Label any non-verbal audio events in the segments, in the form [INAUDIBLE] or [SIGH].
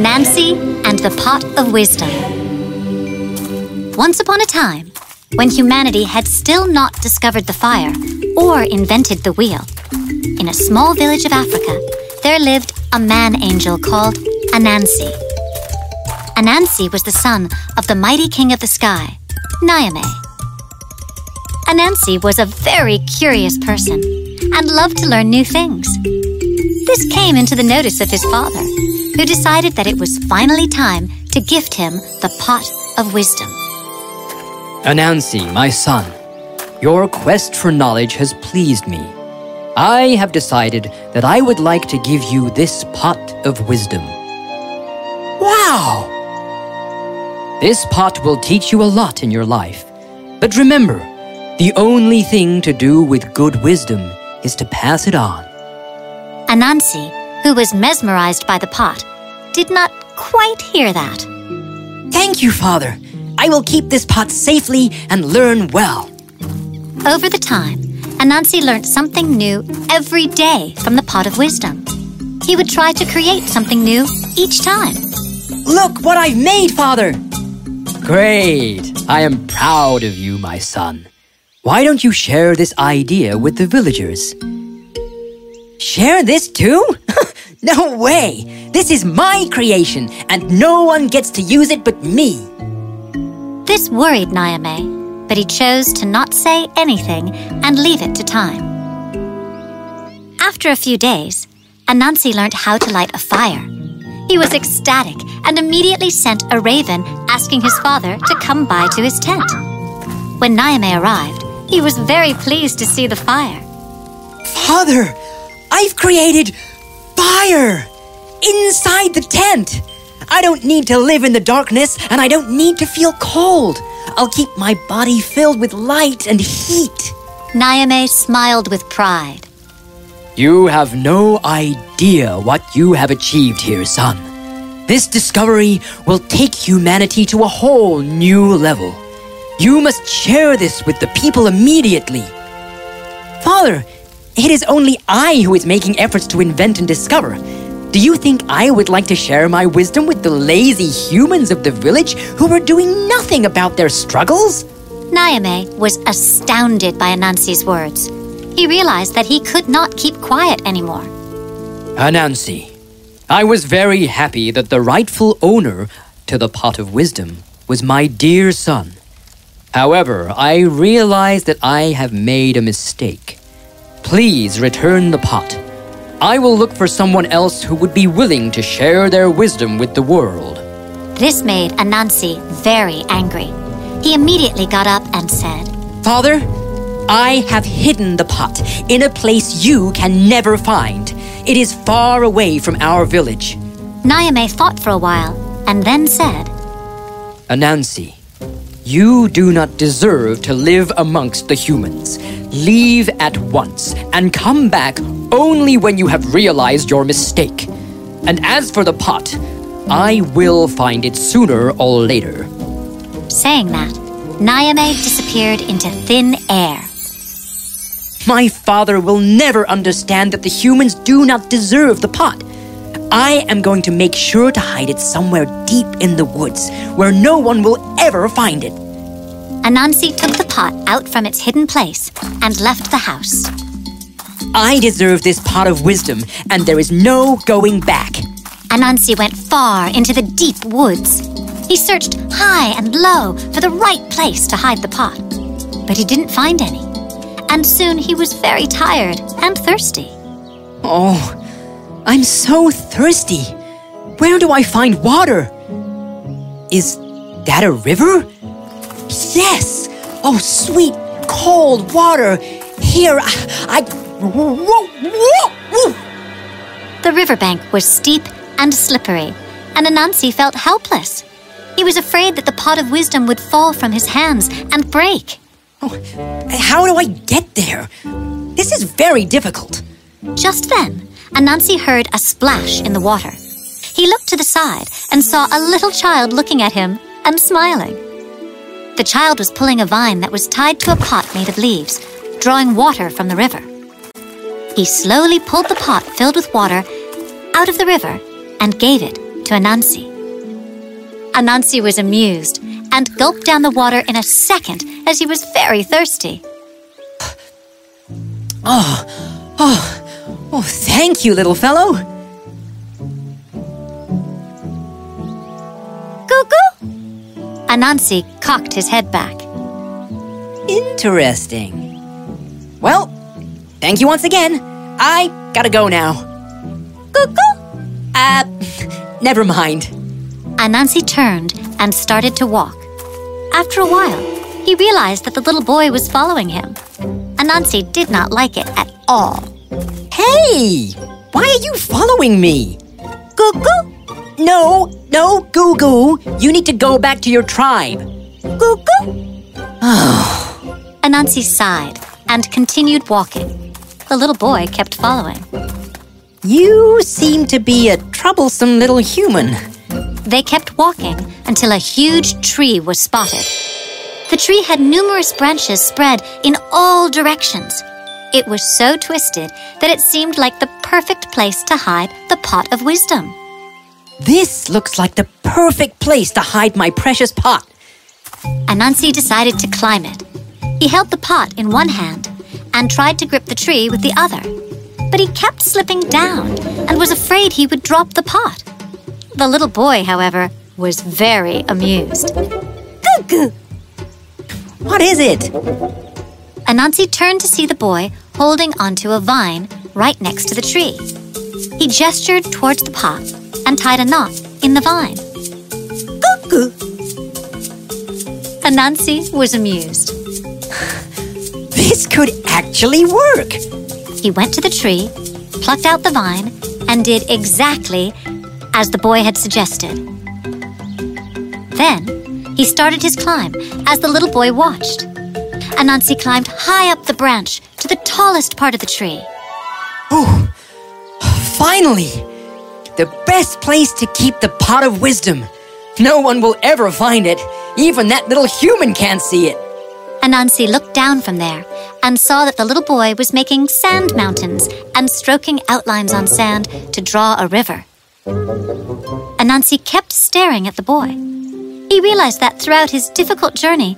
Anansi and the Pot of Wisdom. Once upon a time, when humanity had still not discovered the fire or invented the wheel, in a small village of Africa, there lived a man angel called Anansi. Anansi was the son of the mighty king of the sky, Nyame. Anansi was a very curious person and loved to learn new things. This came into the notice of his father, who decided that it was finally time to gift him the pot of wisdom. Anansi, my son, your quest for knowledge has pleased me. I have decided that I would like to give you this pot of wisdom. Wow! This pot will teach you a lot in your life. But remember, the only thing to do with good wisdom is to pass it on. Anansi, who was mesmerized by the pot, did not quite hear that. Thank you, Father. I will keep this pot safely and learn well. Over the time, Anansi learned something new every day from the pot of wisdom. He would try to create something new each time. Look what I've made, Father! Great! I am proud of you, my son. Why don't you share this idea with the villagers? Share this too? No way! This is my creation, and no one gets to use it but me. This worried Nyame, but he chose to not say anything and leave it to time. After a few days, Anansi learned how to light a fire. He was ecstatic and immediately sent a raven asking his father to come by to his tent. When Nyame arrived, he was very pleased to see the fire. Father, I've created fire inside the tent. I don't need to live in the darkness and I don't need to feel cold. I'll keep my body filled with light and heat. Nyame smiled with pride. You have no idea what you have achieved here, son. This discovery will take humanity to a whole new level. You must share this with the people immediately. Father, it is only I who is making efforts to invent and discover. Do you think I would like to share my wisdom with the lazy humans of the village who are doing nothing about their struggles? Nyame was astounded by Anansi's words. He realized that he could not keep quiet anymore. Anansi, I was very happy that the rightful owner to the pot of wisdom was my dear son. However, I realize that I have made a mistake. Please return the pot. I will look for someone else who would be willing to share their wisdom with the world. This made Anansi very angry. He immediately got up and said, Father, I have hidden the pot in a place you can never find. It is far away from our village. Nyame thought for a while and then said, Anansi, you do not deserve to live amongst the humans. Leave at once and come back only when you have realized your mistake. And as for the pot, I will find it sooner or later. Saying that, Nyame disappeared into thin air. My father will never understand that the humans do not deserve the pot. I am going to make sure to hide it somewhere deep in the woods where no one will ever find it. Anansi took the pot out from its hidden place and left the house. I deserve this pot of wisdom, and there is no going back. Anansi went far into the deep woods. He searched high and low for the right place to hide the pot, but he didn't find any. And soon he was very tired and thirsty. Oh, I'm so thirsty. Where do I find water? Is that a river? Yes! Oh, sweet, cold water. Here, I. Whoa, whoa, whoa. The riverbank was steep and slippery, and Anansi felt helpless. He was afraid that the pot of wisdom would fall from his hands and break. Oh, how do I get there? This is very difficult. Just then, Anansi heard a splash in the water. He looked to the side and saw a little child looking at him and smiling. The child was pulling a vine that was tied to a pot made of leaves, drawing water from the river. He slowly pulled the pot filled with water out of the river and gave it to Anansi. Anansi was amused and gulped down the water in a second as he was very thirsty. Oh, oh, oh, thank you, little fellow. Goo Anansi cocked his head back. Interesting. Well, thank you once again. I gotta go now. Goo Uh, never mind. Anansi turned and started to walk. After a while, he realized that the little boy was following him. Anansi did not like it at all. Hey! Why are you following me? Goo goo! No, no, Goo Goo. You need to go back to your tribe. Goo goo! [SIGHS] Anansi sighed and continued walking. The little boy kept following. You seem to be a troublesome little human. They kept walking until a huge tree was spotted. The tree had numerous branches spread in all directions. It was so twisted that it seemed like the perfect place to hide the pot of wisdom. This looks like the perfect place to hide my precious pot. Anansi decided to climb it. He held the pot in one hand and tried to grip the tree with the other. But he kept slipping down and was afraid he would drop the pot. The little boy, however, was very amused. Goo goo! What is it? Anansi turned to see the boy holding onto a vine right next to the tree. He gestured towards the pot and tied a knot in the vine. Goo Anansi was amused. [LAUGHS] This could actually work. He went to the tree, plucked out the vine, and did exactly as the boy had suggested. Then he started his climb as the little boy watched. Anansi climbed high up the branch to the tallest part of the tree. Oh, finally! The best place to keep the pot of wisdom. No one will ever find it. Even that little human can't see it. Anansi looked down from there and saw that the little boy was making sand mountains and stroking outlines on sand to draw a river. Anansi kept staring at the boy. He realized that throughout his difficult journey,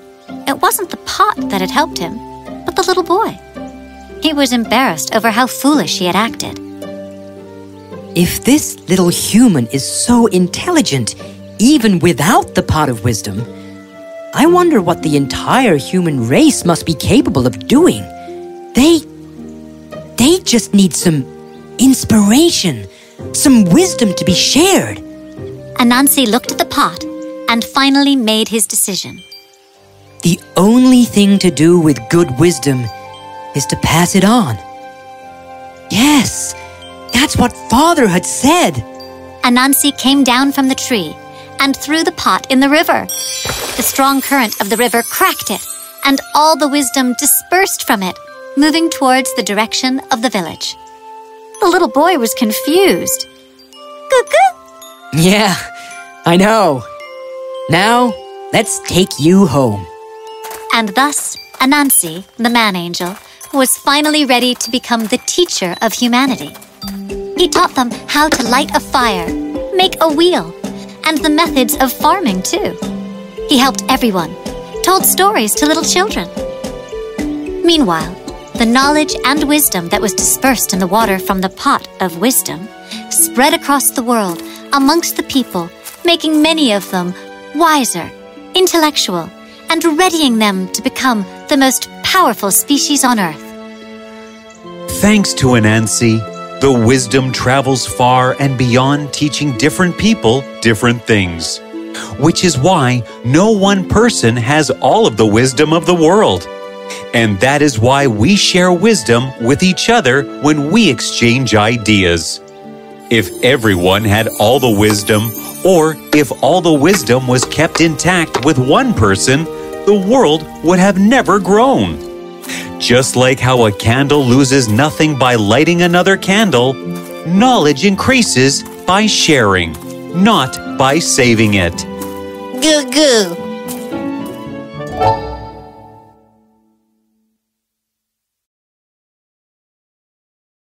it wasn't the pot that had helped him, but the little boy. He was embarrassed over how foolish he had acted. If this little human is so intelligent, even without the pot of wisdom, I wonder what the entire human race must be capable of doing. They. They just need some inspiration, some wisdom to be shared. Anansi looked at the pot and finally made his decision. The only thing to do with good wisdom is to pass it on. Yes, that's what Father had said. Anansi came down from the tree and threw the pot in the river. The strong current of the river cracked it, and all the wisdom dispersed from it, moving towards the direction of the village. The little boy was confused. Cuckoo! Yeah, I know. Now, let's take you home. And thus, Anansi, the man angel, was finally ready to become the teacher of humanity. He taught them how to light a fire, make a wheel, and the methods of farming, too. He helped everyone, told stories to little children. Meanwhile, the knowledge and wisdom that was dispersed in the water from the pot of wisdom spread across the world amongst the people, making many of them wiser, intellectual, and readying them to become the most powerful species on Earth. Thanks to Anansi, the wisdom travels far and beyond teaching different people different things. Which is why no one person has all of the wisdom of the world. And that is why we share wisdom with each other when we exchange ideas. If everyone had all the wisdom, or if all the wisdom was kept intact with one person, the world would have never grown. Just like how a candle loses nothing by lighting another candle, knowledge increases by sharing, not by saving it. Goo goo.